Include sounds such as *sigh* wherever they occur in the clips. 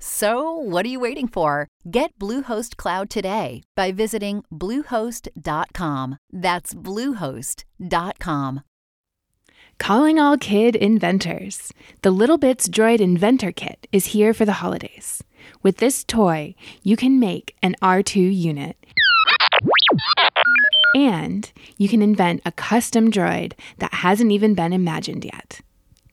So, what are you waiting for? Get Bluehost Cloud today by visiting Bluehost.com. That's Bluehost.com. Calling all kid inventors. The Little Bits Droid Inventor Kit is here for the holidays. With this toy, you can make an R2 unit. And you can invent a custom droid that hasn't even been imagined yet.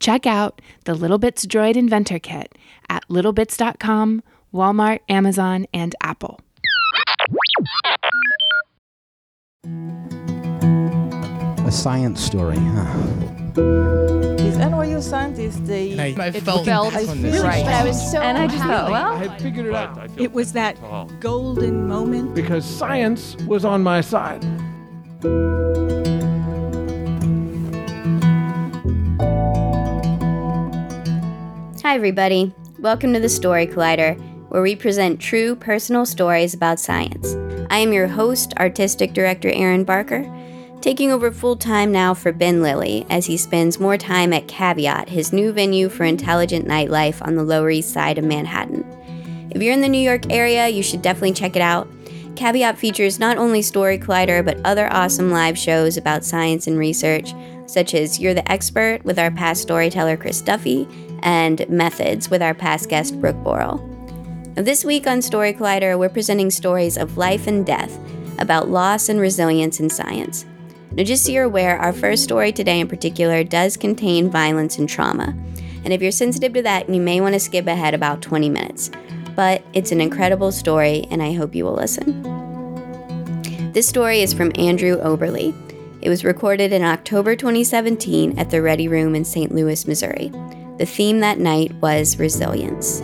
Check out the Little Bits Droid Inventor Kit at littlebits.com, Walmart, Amazon, and Apple. A science story, huh? These NYU scientists, they And I, I it felt, felt this one right. I was so and I just thought, well, I figured it out It was that golden moment. because science was on my side. Hi, everybody. Welcome to the Story Collider, where we present true personal stories about science. I am your host, artistic director Erin Barker, taking over full time now for Ben Lillie as he spends more time at Caveat, his new venue for intelligent nightlife on the Lower East Side of Manhattan. If you're in the New York area, you should definitely check it out. Caveat features not only Story Collider, but other awesome live shows about science and research, such as You're the Expert with our past storyteller Chris Duffy, and Methods with our past guest Brooke Borel. This week on Story Collider, we're presenting stories of life and death about loss and resilience in science. Now, just so you're aware, our first story today in particular does contain violence and trauma. And if you're sensitive to that, you may want to skip ahead about 20 minutes. But it's an incredible story, and I hope you will listen. This story is from Andrew Oberle. It was recorded in October 2017 at the Ready Room in St. Louis, Missouri. The theme that night was resilience.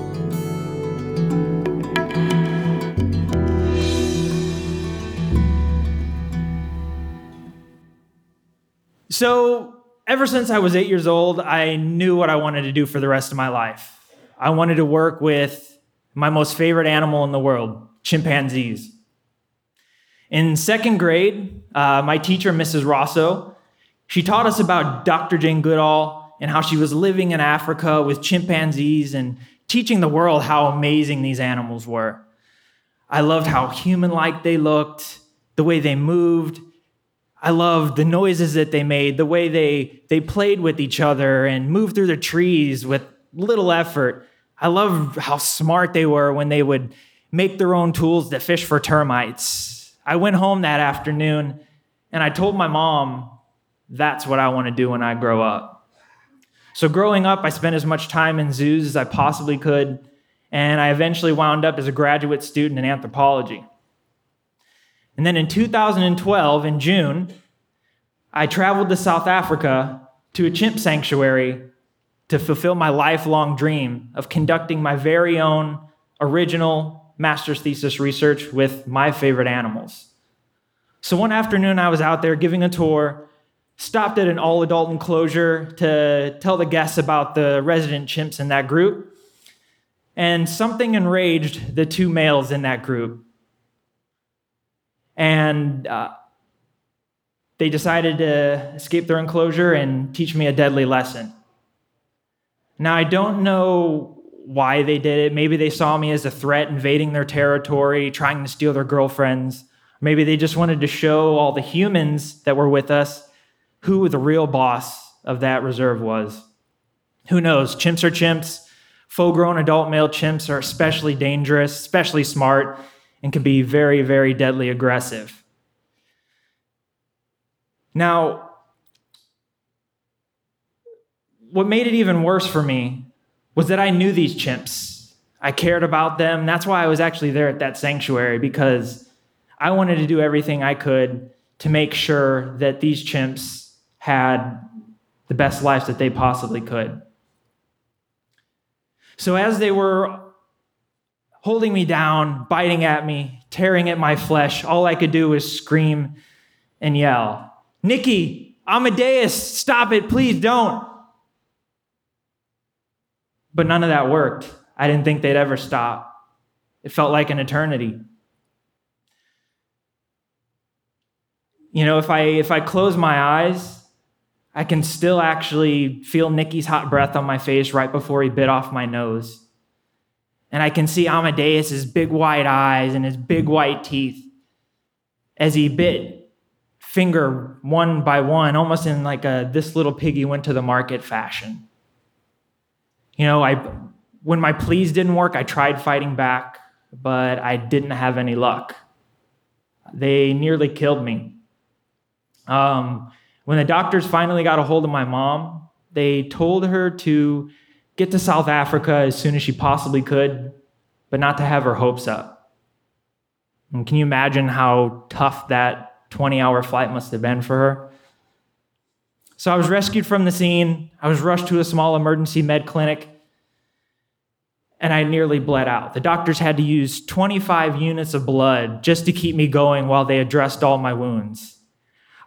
So, ever since I was eight years old, I knew what I wanted to do for the rest of my life. I wanted to work with my most favorite animal in the world, chimpanzees. In second grade, uh, my teacher, Mrs. Rosso, she taught us about Dr. Jane Goodall and how she was living in Africa with chimpanzees and teaching the world how amazing these animals were. I loved how human like they looked, the way they moved. I loved the noises that they made, the way they, they played with each other and moved through the trees with little effort. I loved how smart they were when they would make their own tools to fish for termites. I went home that afternoon and I told my mom, that's what I want to do when I grow up. So, growing up, I spent as much time in zoos as I possibly could, and I eventually wound up as a graduate student in anthropology. And then in 2012, in June, I traveled to South Africa to a chimp sanctuary to fulfill my lifelong dream of conducting my very own original master's thesis research with my favorite animals. So one afternoon, I was out there giving a tour, stopped at an all adult enclosure to tell the guests about the resident chimps in that group, and something enraged the two males in that group. And uh, they decided to escape their enclosure and teach me a deadly lesson. Now, I don't know why they did it. Maybe they saw me as a threat invading their territory, trying to steal their girlfriends. Maybe they just wanted to show all the humans that were with us who the real boss of that reserve was. Who knows? Chimps are chimps. Full grown adult male chimps are especially dangerous, especially smart, and can be very, very deadly aggressive. Now, what made it even worse for me was that I knew these chimps. I cared about them. That's why I was actually there at that sanctuary because I wanted to do everything I could to make sure that these chimps had the best lives that they possibly could. So as they were holding me down, biting at me, tearing at my flesh, all I could do was scream and yell, Nikki, Amadeus, stop it, please don't. But none of that worked. I didn't think they'd ever stop. It felt like an eternity. You know, if I if I close my eyes, I can still actually feel Nikki's hot breath on my face right before he bit off my nose. And I can see Amadeus's big white eyes and his big white teeth as he bit finger one by one, almost in like a this little piggy went to the market fashion. You know, I when my pleas didn't work, I tried fighting back, but I didn't have any luck. They nearly killed me. Um, when the doctors finally got a hold of my mom, they told her to get to South Africa as soon as she possibly could, but not to have her hopes up. And can you imagine how tough that 20 hour flight must have been for her? So I was rescued from the scene. I was rushed to a small emergency med clinic, and I nearly bled out. The doctors had to use 25 units of blood just to keep me going while they addressed all my wounds.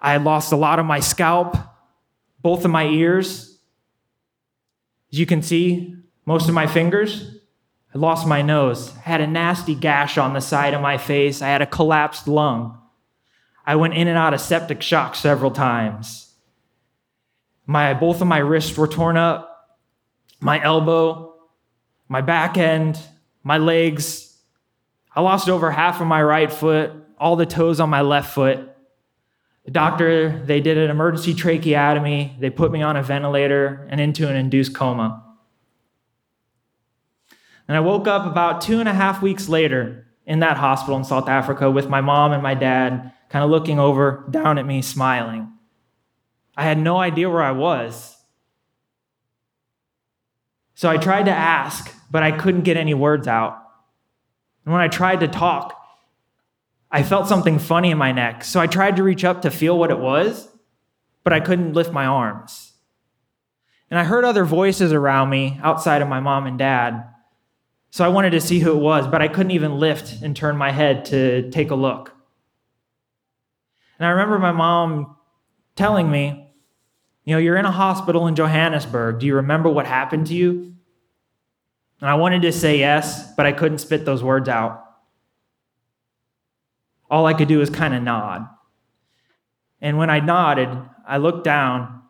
I had lost a lot of my scalp, both of my ears. As you can see, most of my fingers. I lost my nose. Had a nasty gash on the side of my face. I had a collapsed lung. I went in and out of septic shock several times. My, both of my wrists were torn up, my elbow, my back end, my legs. I lost over half of my right foot, all the toes on my left foot. The doctor, they did an emergency tracheotomy. They put me on a ventilator and into an induced coma. And I woke up about two and a half weeks later in that hospital in South Africa with my mom and my dad kind of looking over down at me, smiling. I had no idea where I was. So I tried to ask, but I couldn't get any words out. And when I tried to talk, I felt something funny in my neck. So I tried to reach up to feel what it was, but I couldn't lift my arms. And I heard other voices around me outside of my mom and dad. So I wanted to see who it was, but I couldn't even lift and turn my head to take a look. And I remember my mom telling me, You know, you're in a hospital in Johannesburg. Do you remember what happened to you? And I wanted to say yes, but I couldn't spit those words out. All I could do was kind of nod. And when I nodded, I looked down,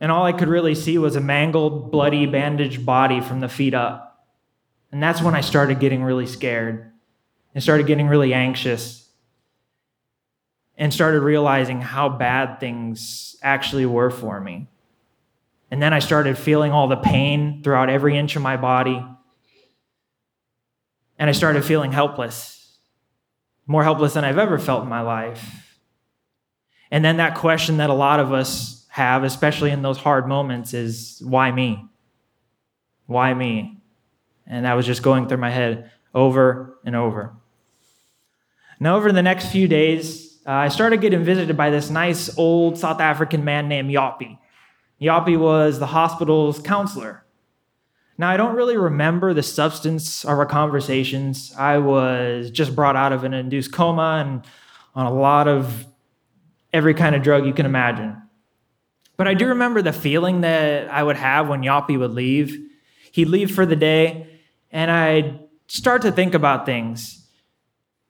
and all I could really see was a mangled, bloody, bandaged body from the feet up. And that's when I started getting really scared and started getting really anxious and started realizing how bad things actually were for me. And then I started feeling all the pain throughout every inch of my body. And I started feeling helpless, more helpless than I've ever felt in my life. And then that question that a lot of us have, especially in those hard moments, is why me? Why me? And that was just going through my head over and over. Now, over the next few days, uh, I started getting visited by this nice old South African man named Yapi. Yapi was the hospital's counselor. Now, I don't really remember the substance of our conversations. I was just brought out of an induced coma and on a lot of every kind of drug you can imagine. But I do remember the feeling that I would have when Yapi would leave. He'd leave for the day, and I'd start to think about things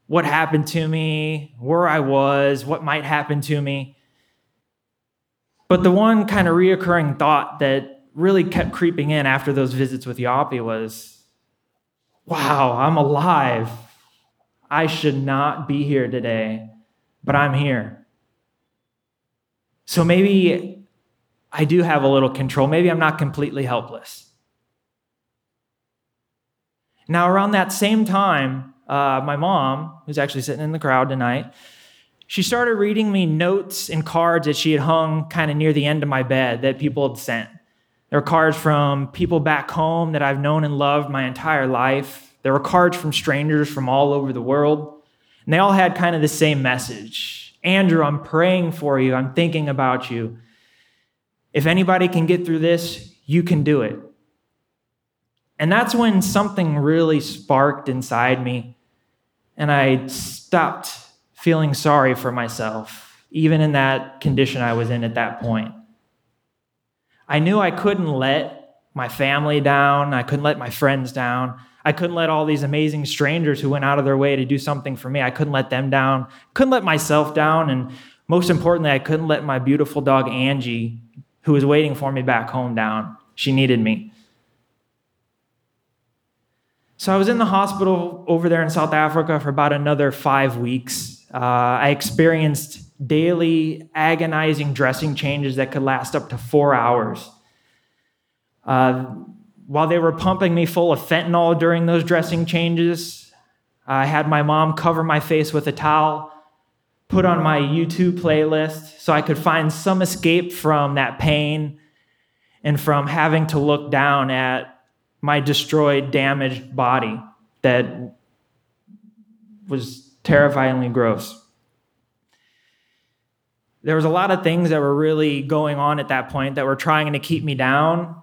what happened to me, where I was, what might happen to me. But the one kind of reoccurring thought that really kept creeping in after those visits with Yapi was wow, I'm alive. I should not be here today, but I'm here. So maybe I do have a little control. Maybe I'm not completely helpless. Now, around that same time, uh, my mom, who's actually sitting in the crowd tonight, she started reading me notes and cards that she had hung kind of near the end of my bed that people had sent. There were cards from people back home that I've known and loved my entire life. There were cards from strangers from all over the world. And they all had kind of the same message Andrew, I'm praying for you. I'm thinking about you. If anybody can get through this, you can do it. And that's when something really sparked inside me. And I stopped feeling sorry for myself, even in that condition I was in at that point. I knew I couldn't let my family down. I couldn't let my friends down. I couldn't let all these amazing strangers who went out of their way to do something for me, I couldn't let them down. Couldn't let myself down. And most importantly, I couldn't let my beautiful dog, Angie, who was waiting for me back home, down. She needed me. So I was in the hospital over there in South Africa for about another five weeks. Uh, I experienced daily agonizing dressing changes that could last up to four hours. Uh, while they were pumping me full of fentanyl during those dressing changes, I had my mom cover my face with a towel, put on my YouTube playlist so I could find some escape from that pain and from having to look down at my destroyed, damaged body that was terrifyingly gross. There was a lot of things that were really going on at that point that were trying to keep me down.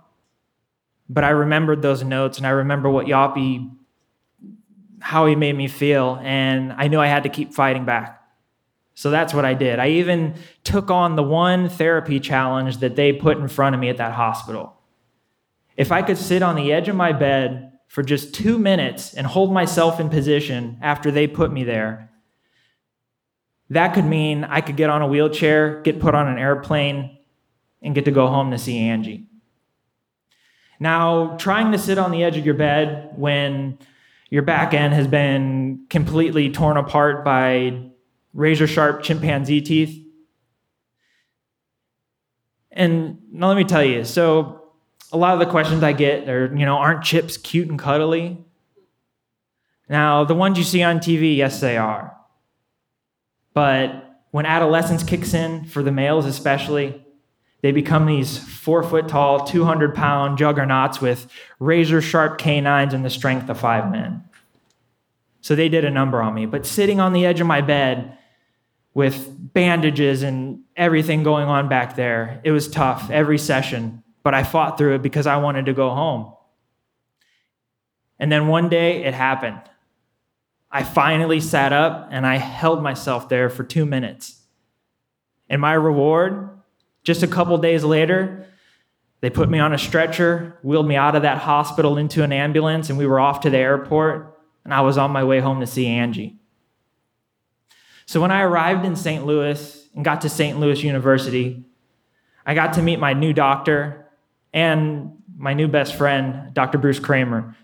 But I remembered those notes and I remember what Yapi, how he made me feel. And I knew I had to keep fighting back. So that's what I did. I even took on the one therapy challenge that they put in front of me at that hospital. If I could sit on the edge of my bed for just two minutes and hold myself in position after they put me there, that could mean I could get on a wheelchair, get put on an airplane, and get to go home to see Angie. Now, trying to sit on the edge of your bed when your back end has been completely torn apart by razor sharp chimpanzee teeth. And now let me tell you so a lot of the questions I get are, you know, aren't chips cute and cuddly? Now, the ones you see on TV, yes, they are. But when adolescence kicks in, for the males especially, they become these four foot tall, 200 pound juggernauts with razor sharp canines and the strength of five men. So they did a number on me. But sitting on the edge of my bed with bandages and everything going on back there, it was tough every session but I fought through it because I wanted to go home. And then one day it happened. I finally sat up and I held myself there for two minutes. And my reward, just a couple days later, they put me on a stretcher, wheeled me out of that hospital into an ambulance, and we were off to the airport. And I was on my way home to see Angie. So when I arrived in St. Louis and got to St. Louis University, I got to meet my new doctor, and my new best friend, Dr. Bruce Kraemer.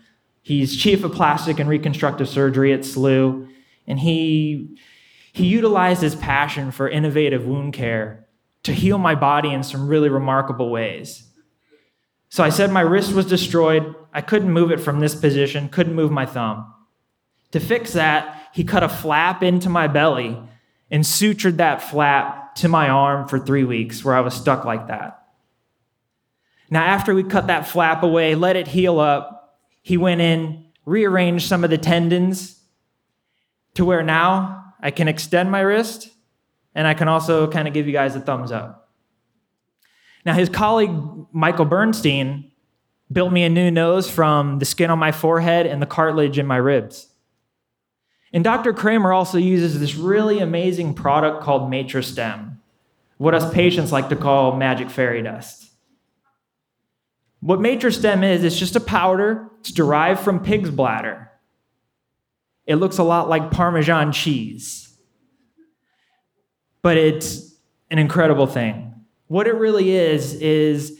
He's chief of plastic and reconstructive surgery at SLU, and he, he utilized his passion for innovative wound care to heal my body in some really remarkable ways. So I said my wrist was destroyed. I couldn't move it from this position, couldn't move my thumb. To fix that, he cut a flap into my belly and sutured that flap to my arm for three weeks, where I was stuck like that. Now, after we cut that flap away, let it heal up, he went in, rearranged some of the tendons to where now I can extend my wrist and I can also kind of give you guys a thumbs up. Now, his colleague, Michael Bernstein, built me a new nose from the skin on my forehead and the cartilage in my ribs. And Dr. Kraemer also uses this really amazing product called MatriStem, what us patients like to call magic fairy dust. What MatriStem is, it's just a powder. It's derived from pig's bladder. It looks a lot like Parmesan cheese, but it's an incredible thing. What it really is, is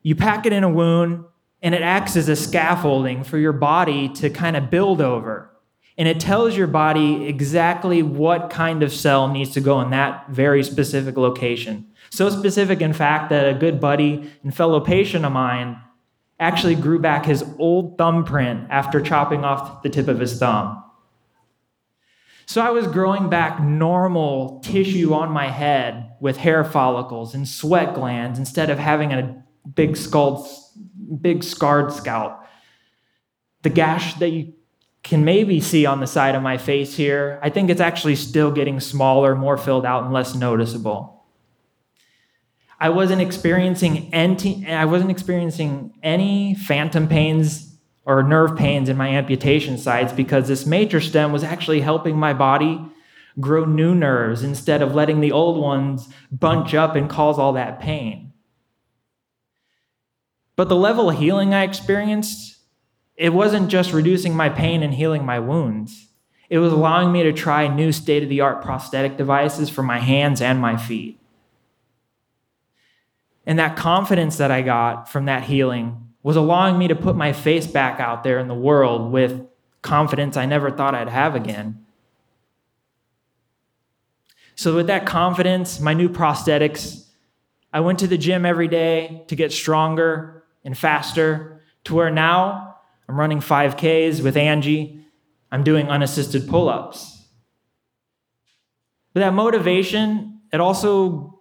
you pack it in a wound and it acts as a scaffolding for your body to kind of build over. And it tells your body exactly what kind of cell needs to go in that very specific location. So specific, in fact, that a good buddy and fellow patient of mine actually grew back his old thumbprint after chopping off the tip of his thumb. So I was growing back normal tissue on my head with hair follicles and sweat glands instead of having a big skulled, big scarred scalp. The gash that you can maybe see on the side of my face here, I think it's actually still getting smaller, more filled out, and less noticeable. I wasn't experiencing any, I wasn't experiencing any phantom pains or nerve pains in my amputation sites because this MatriStem was actually helping my body grow new nerves instead of letting the old ones bunch up and cause all that pain. But the level of healing I experienced, it wasn't just reducing my pain and healing my wounds. It was allowing me to try new state of the art prosthetic devices for my hands and my feet. And that confidence that I got from that healing was allowing me to put my face back out there in the world with confidence I never thought I'd have again. So, with that confidence, my new prosthetics, I went to the gym every day to get stronger and faster to where now I'm running 5Ks with Angie. I'm doing unassisted pull ups. But that motivation, it also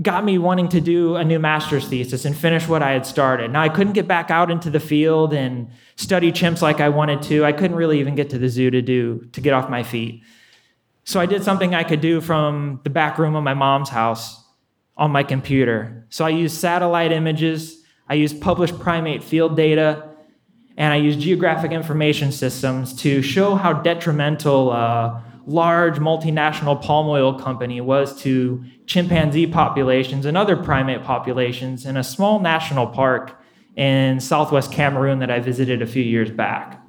got me wanting to do a new master's thesis and finish what I had started. Now, I couldn't get back out into the field and study chimps like I wanted to. I couldn't really even get to the zoo to do to get off my feet. So I did something I could do from the back room of my mom's house on my computer. So I used satellite images, I used published primate field data, and I used geographic information systems to show how detrimental a large multinational palm oil company was to chimpanzee populations and other primate populations in a small national park in southwest Cameroon that I visited a few years back.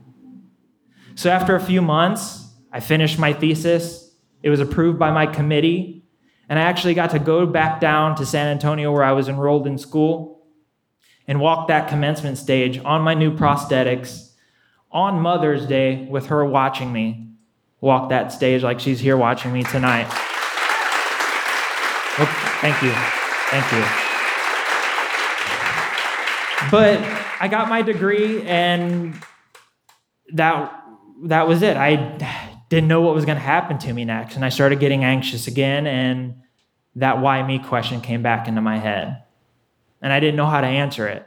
So after a few months, I finished my thesis it was approved by my committee. And I actually got to go back down to San Antonio where I was enrolled in school and walk that commencement stage on my new prosthetics on Mother's Day with her watching me walk that stage like she's here watching me tonight. Well, thank you. Thank you. But I got my degree and that that was it. I didn't know what was going to happen to me next. And I started getting anxious again. And that why me question came back into my head. And I didn't know how to answer it.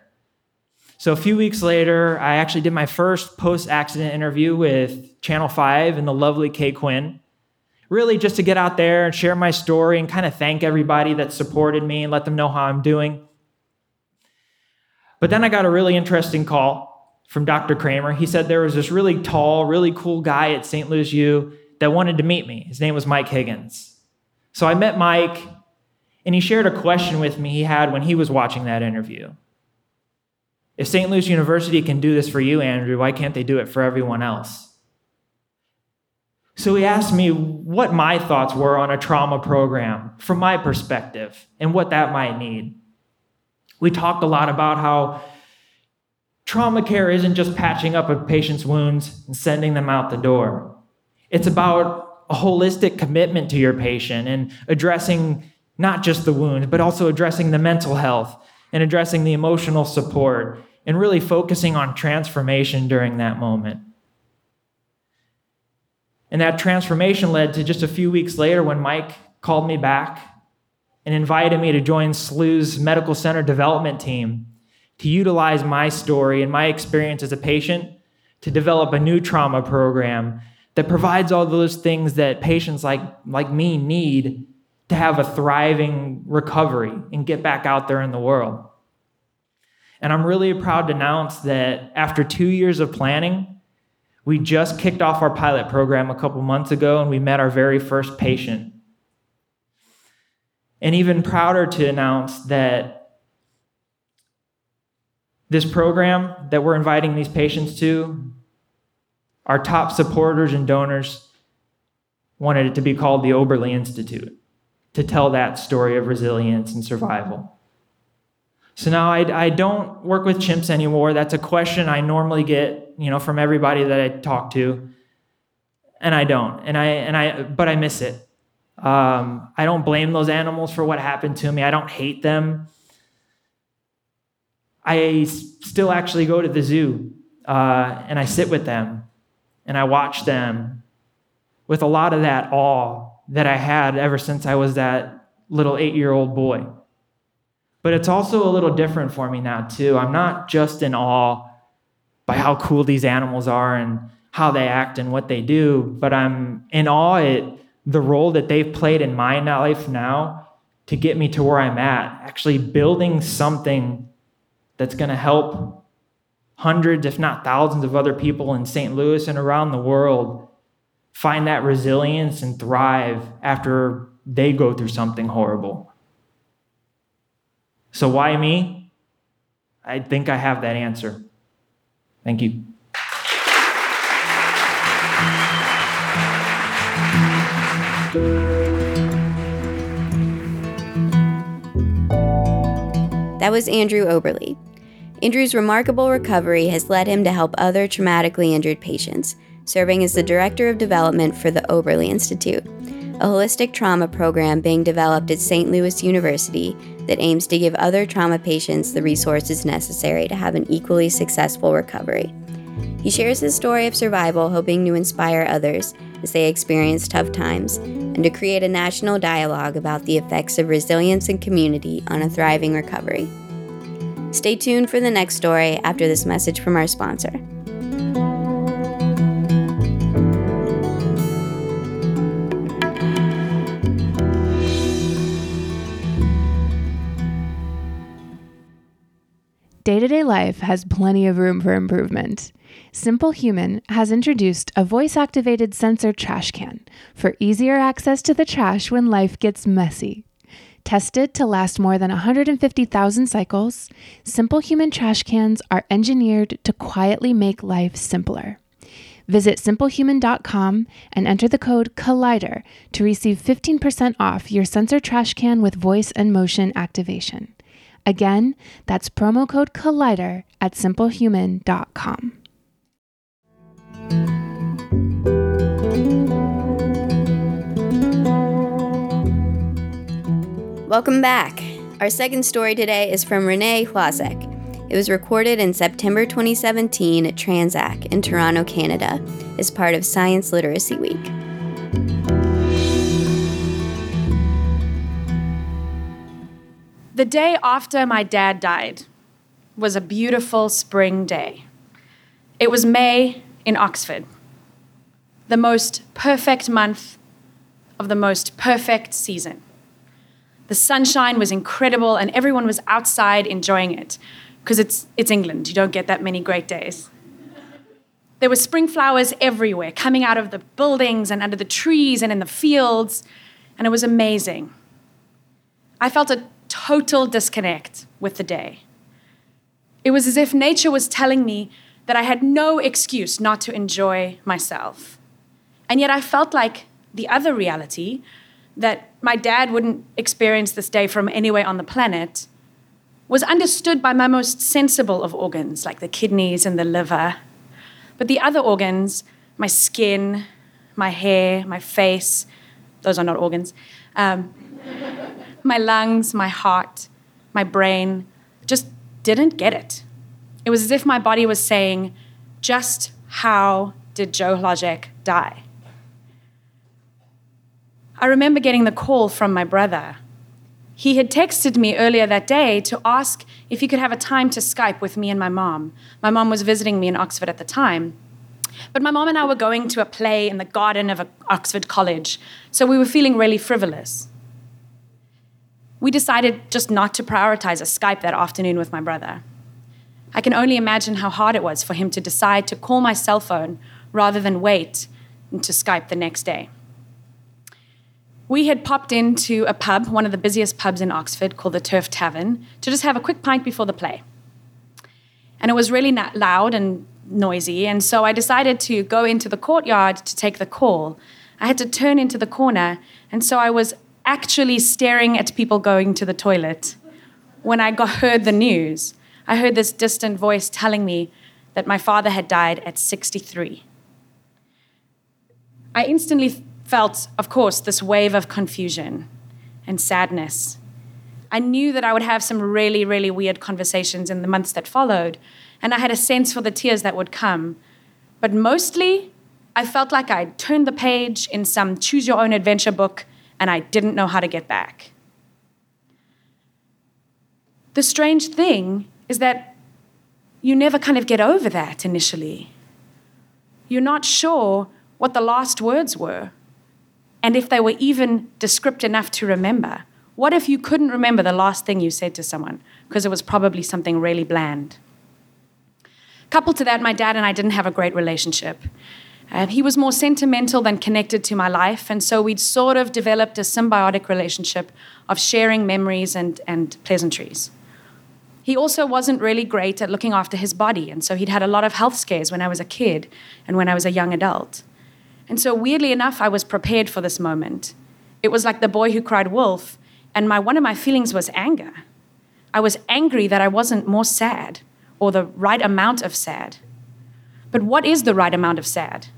So a few weeks later, I actually did my first post accident interview with Channel 5 and the lovely Kay Quinn. Really, just to get out there and share my story and kind of thank everybody that supported me and let them know how I'm doing. But then I got a really interesting call from Dr. Kraemer. He said there was this really tall, really cool guy at St. Louis U that wanted to meet me. His name was Mike Higgins. So I met Mike, and he shared a question with me he had when he was watching that interview. If St. Louis University can do this for you, Andrew, why can't they do it for everyone else? So he asked me what my thoughts were on a trauma program from my perspective and what that might need. We talked a lot about how Trauma care isn't just patching up a patient's wounds and sending them out the door. It's about a holistic commitment to your patient and addressing not just the wound, but also addressing the mental health and addressing the emotional support and really focusing on transformation during that moment. And that transformation led to just a few weeks later when Mike called me back and invited me to join SLU's medical center development team to utilize my story and my experience as a patient to develop a new trauma program that provides all those things that patients like, like me need to have a thriving recovery and get back out there in the world. And I'm really proud to announce that after two years of planning, we just kicked off our pilot program a couple months ago and we met our very first patient. And even prouder to announce that this program that we're inviting these patients to, our top supporters and donors wanted it to be called the Oberle Institute to tell that story of resilience and survival. So now I, I don't work with chimps anymore. That's a question I normally get, you know, from everybody that I talk to, and I don't. And I and I, but I miss it. Um, I don't blame those animals for what happened to me. I don't hate them. I still actually go to the zoo uh, and I sit with them and I watch them with a lot of that awe that I had ever since I was that little eight year old boy. But it's also a little different for me now, too. I'm not just in awe by how cool these animals are and how they act and what they do, but I'm in awe at the role that they've played in my life now to get me to where I'm at, actually building something that's going to help hundreds, if not thousands, of other people in St. Louis and around the world find that resilience and thrive after they go through something horrible. So, why me? I think I have that answer. Thank you. That was Andrew Oberle. Andrew's remarkable recovery has led him to help other traumatically injured patients, serving as the Director of Development for the Oberle Institute, a holistic trauma program being developed at St. Louis University that aims to give other trauma patients the resources necessary to have an equally successful recovery. He shares his story of survival, hoping to inspire others as they experience tough times, and to create a national dialogue about the effects of resilience and community on a thriving recovery. Stay tuned for the next story after this message from our sponsor. Day to day life has plenty of room for improvement. Simple Human has introduced a voice activated sensor trash can for easier access to the trash when life gets messy. Tested to last more than 150,000 cycles, Simple Human trash cans are engineered to quietly make life simpler. Visit simplehuman.com and enter the code COLLIDER to receive 15% off your sensor trash can with voice and motion activation. Again, that's promo code COLLIDER at simplehuman.com. Welcome back. Our second story today is from Renee Hlozek. It was recorded in September 2017 at Tranzac in Toronto, Canada, as part of Science Literacy Week. The day after my dad died was a beautiful spring day. It was May in Oxford, the most perfect month of the most perfect season. The sunshine was incredible and everyone was outside enjoying it because it's, it's England. You don't get that many great days. There were spring flowers everywhere, coming out of the buildings and under the trees and in the fields, and it was amazing. I felt a total disconnect with the day. It was as if nature was telling me that I had no excuse not to enjoy myself. And yet I felt like the other reality that my dad wouldn't experience this day from anywhere on the planet was understood by my most sensible of organs, like the kidneys and the liver. But the other organs, my skin, my hair, my face, those are not organs, um, my lungs, my heart, my brain, just didn't get it. It was as if my body was saying, just how did Joe Hlozek die? I remember getting the call from my brother. He had texted me earlier that day to ask if he could have a time to Skype with me and my mom. My mom was visiting me in Oxford at the time. But my mom and I were going to a play in the garden of Oxford College, so we were feeling really frivolous. We decided just not to prioritize a Skype that afternoon with my brother. I can only imagine how hard it was for him to decide to call my cell phone rather than wait to Skype the next day we had popped into a pub, one of the busiest pubs in Oxford, called the Turf Tavern, to just have a quick pint before the play. And it was really loud and noisy, and so I decided to go into the courtyard to take the call. I had to turn into the corner, and so I was actually staring at people going to the toilet when I got, heard the news. I heard this distant voice telling me that my father had died at 63. I instantly felt, of course, this wave of confusion and sadness. I knew that I would have some really, really weird conversations in the months that followed, and I had a sense for the tears that would come. But mostly, I felt like I'd turned the page in some choose your own adventure book and I didn't know how to get back. the strange thing is that you never kind of get over that initially. You're not sure what the last words were and if they were even descriptive enough to remember. What if you couldn't remember the last thing you said to someone because it was probably something really bland? Coupled to that, my dad and I didn't have a great relationship. He was more sentimental than connected to my life, and so we'd sort of developed a symbiotic relationship of sharing memories and, and pleasantries. He also wasn't really great at looking after his body, and so he'd had a lot of health scares when I was a kid and when I was a young adult. And so, weirdly enough, I was prepared for this moment. It was like the boy who cried wolf, and my, one of my feelings was anger. I was angry that I wasn't more sad or the right amount of sad. But what is the right amount of sad?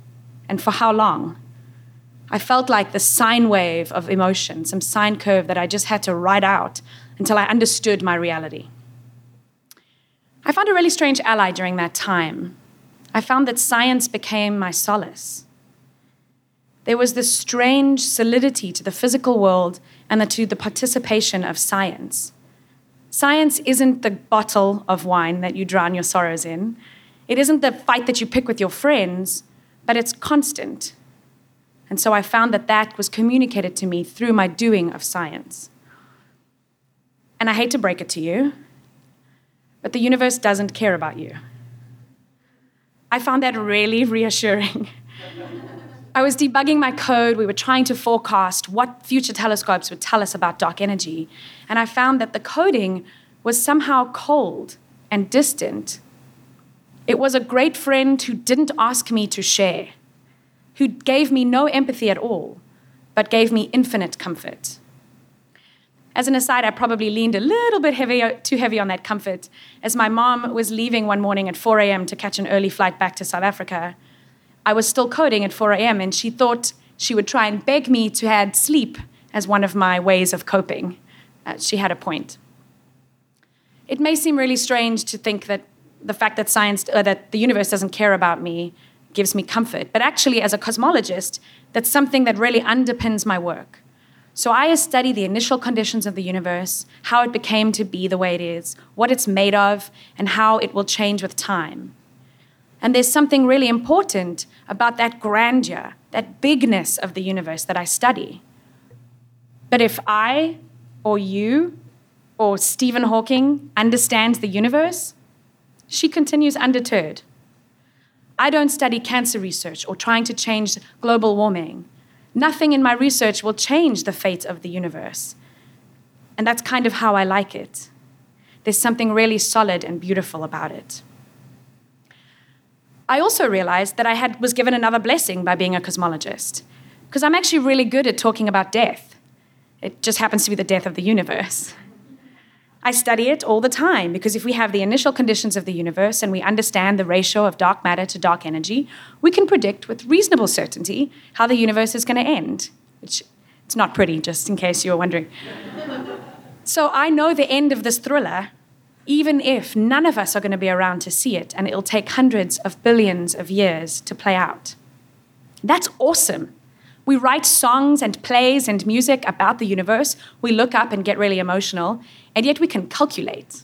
And for how long? I felt like the sine wave of emotion, some sine curve that I just had to ride out until I understood my reality. I found a really strange ally during that time. I found that science became my solace. There was this strange solidity to the physical world and to the participation of science. Science isn't the bottle of wine that you drown your sorrows in. It isn't the fight that you pick with your friends, but it's constant. And so I found that that was communicated to me through my doing of science. And I hate to break it to you, but the universe doesn't care about you. I found that really reassuring. I was debugging my code. We were trying to forecast what future telescopes would tell us about dark energy. And I found that the coding was somehow cold and distant. It was a great friend who didn't ask me to share, who gave me no empathy at all, but gave me infinite comfort. As an aside, I probably leaned a little bit heavy, too heavy on that comfort as my mom was leaving one morning at 4 a.m. to catch an early flight back to South Africa. I was still coding at 4 a.m., and she thought she would try and beg me to add sleep as one of my ways of coping. Uh, she had a point. It may seem really strange to think that the fact that science, uh, that the universe doesn't care about me, gives me comfort. But actually, as a cosmologist, that's something that really underpins my work. So I study the initial conditions of the universe, how it became to be the way it is, what it's made of, and how it will change with time. And there's something really important about that grandeur, that bigness of the universe that I study. But if I, or you, or Stephen Hawking understands the universe, she continues undeterred. I don't study cancer research or trying to change global warming. Nothing in my research will change the fate of the universe. And that's kind of how I like it. There's something really solid and beautiful about it. I also realized that I had, was given another blessing by being a cosmologist, because I'm actually really good at talking about death. It just happens to be the death of the universe. I study it all the time because if we have the initial conditions of the universe and we understand the ratio of dark matter to dark energy, we can predict with reasonable certainty how the universe is going to end, which it's not pretty, just in case you were wondering. *laughs* so I know the end of this thriller, even if none of us are going to be around to see it, and it'll take hundreds of billions of years to play out. That's awesome. We write songs and plays and music about the universe. We look up and get really emotional, and yet we can calculate.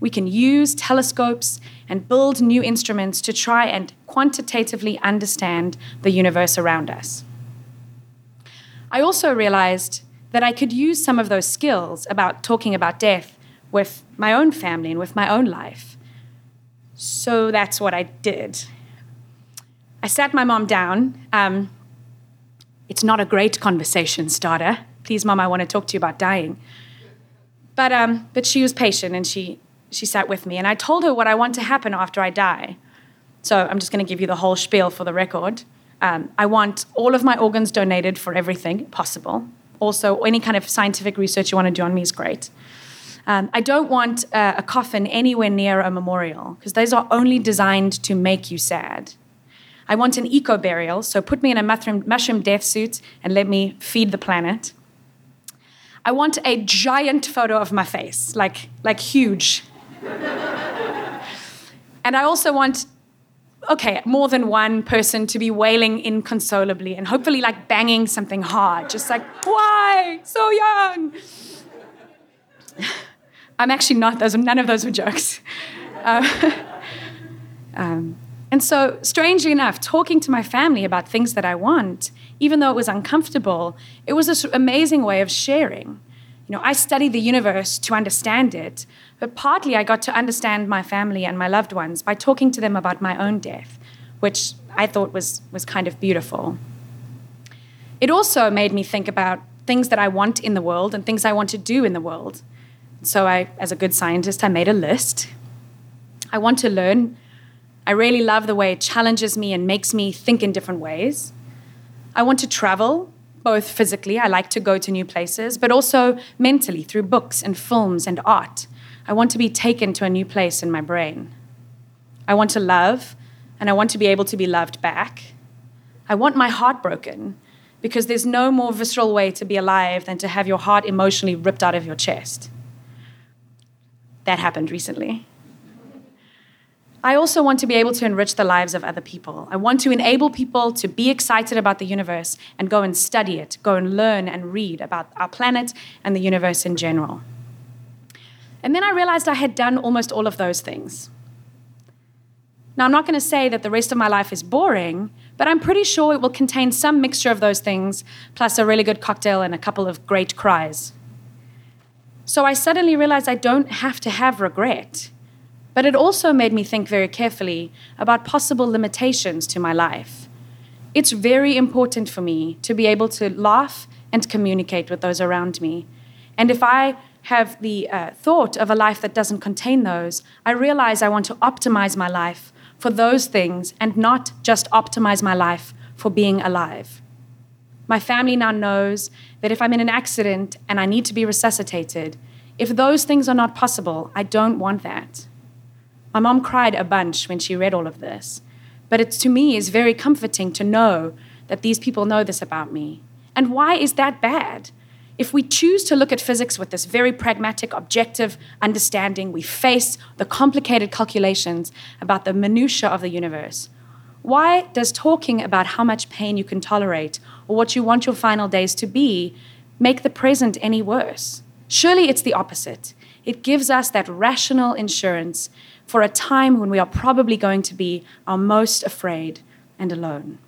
We can use telescopes and build new instruments to try and quantitatively understand the universe around us. I also realized that I could use some of those skills about talking about death with my own family and with my own life. So that's what I did. I sat my mom down. Um, it's not a great conversation starter. Please, mom, I want to talk to you about dying. But, um, but she was patient and she, she sat with me. And I told her what I want to happen after I die. So I'm just going to give you the whole spiel for the record. Um, I want all of my organs donated for everything possible. Also, any kind of scientific research you want to do on me is great. Um, I don't want uh, a coffin anywhere near a memorial because those are only designed to make you sad. I want an eco burial, so put me in a mushroom, death suit and let me feed the planet. I want a giant photo of my face, like, like huge. *laughs* and I also want, okay, more than one person to be wailing inconsolably and hopefully like banging something hard, just like, why? So young. *laughs* I'm actually not. Those none of those were jokes. *laughs* Uh, um, and so, strangely enough, talking to my family about things that I want, even though it was uncomfortable, it was this amazing way of sharing. You know, I study the universe to understand it, but partly I got to understand my family and my loved ones by talking to them about my own death, which I thought was, was kind of beautiful. It also made me think about things that I want in the world and things I want to do in the world. So I, as a good scientist, I made a list. I want to learn I really love the way it challenges me and makes me think in different ways. I want to travel, both physically, I like to go to new places, but also mentally through books and films and art. I want to be taken to a new place in my brain. I want to love, and I want to be able to be loved back. I want my heart broken because there's no more visceral way to be alive than to have your heart emotionally ripped out of your chest. That happened recently. I also want to be able to enrich the lives of other people. I want to enable people to be excited about the universe and go and study it, go and learn and read about our planet and the universe in general. And then I realized I had done almost all of those things. Now, I'm not going to say that the rest of my life is boring, but I'm pretty sure it will contain some mixture of those things, plus a really good cocktail and a couple of great cries. So I suddenly realized I don't have to have regret. But it also made me think very carefully about possible limitations to my life. It's very important for me to be able to laugh and communicate with those around me. And if I have the uh, thought of a life that doesn't contain those, I realize I want to optimize my life for those things and not just optimize my life for being alive. My family now knows that if I'm in an accident and I need to be resuscitated, if those things are not possible, I don't want that. My mom cried a bunch when she read all of this. But it to me is very comforting to know that these people know this about me. And why is that bad? If we choose to look at physics with this very pragmatic, objective understanding, we face the complicated calculations about the minutiae of the universe. Why does talking about how much pain you can tolerate or what you want your final days to be make the present any worse? Surely it's the opposite. It gives us that rational insurance for a time when we are probably going to be our most afraid and alone.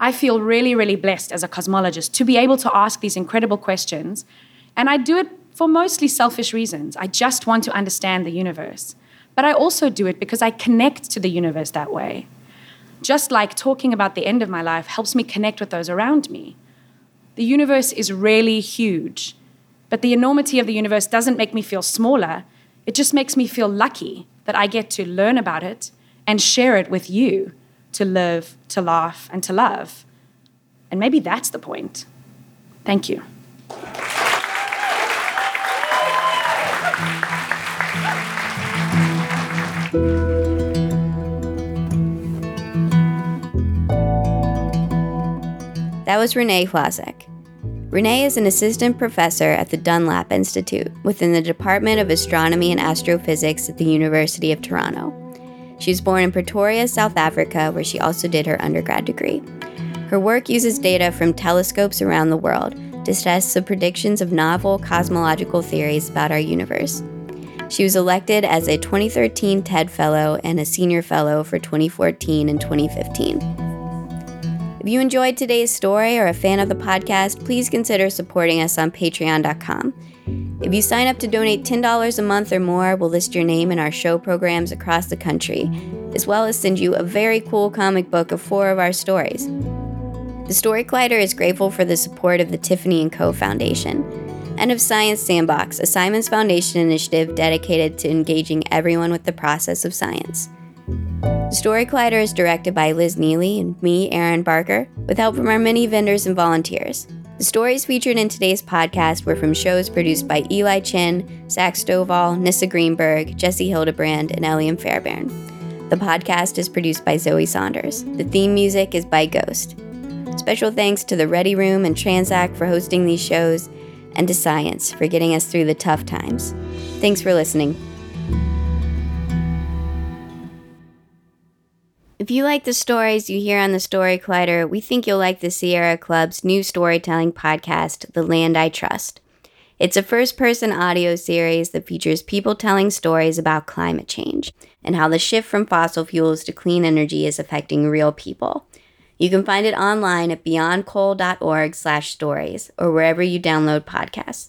I feel really, really blessed as a cosmologist to be able to ask these incredible questions, and I do it for mostly selfish reasons. I just want to understand the universe. But I also do it because I connect to the universe that way. Just like talking about the end of my life helps me connect with those around me. The universe is really huge, but the enormity of the universe doesn't make me feel smaller. It just makes me feel lucky that I get to learn about it and share it with you to live, to laugh, and to love. And maybe that's the point. Thank you. That was Renee Hlozek. Renee is an assistant professor at the Dunlap Institute within the Department of Astronomy and Astrophysics at the University of Toronto. She was born in Pretoria, South Africa, where she also did her undergrad degree. Her work uses data from telescopes around the world to test the predictions of novel cosmological theories about our universe. She was elected as a 2013 TED Fellow and a Senior Fellow for 2014 and 2015. If you enjoyed today's story or a fan of the podcast, please consider supporting us on patreon.com. If you sign up to donate $10 a month or more, we'll list your name in our show programs across the country, as well as send you a very cool comic book of four of our stories. The Story Collider is grateful for the support of the Tiffany & Co. Foundation and of Science Sandbox, a Simons Foundation initiative dedicated to engaging everyone with the process of science. The Story Collider is directed by Liz Neely and me, Erin Barker, with help from our many vendors and volunteers. The stories featured in today's podcast were from shows produced by Eli Chin, Zach Stovall, Nissa Greenberg, Jesse Hildebrand, and Eliam Fairbairn. The podcast is produced by Zoe Saunders. The theme music is by Ghost. Special thanks to the Ready Room and Tranzac for hosting these shows, and to Science for getting us through the tough times. Thanks for listening. If you like the stories you hear on the Story Collider, we think you'll like the Sierra Club's new storytelling podcast, The Land I Trust. It's a first person audio series that features people telling stories about climate change and how the shift from fossil fuels to clean energy is affecting real people. You can find it online at beyondcoal.org/stories or wherever you download podcasts.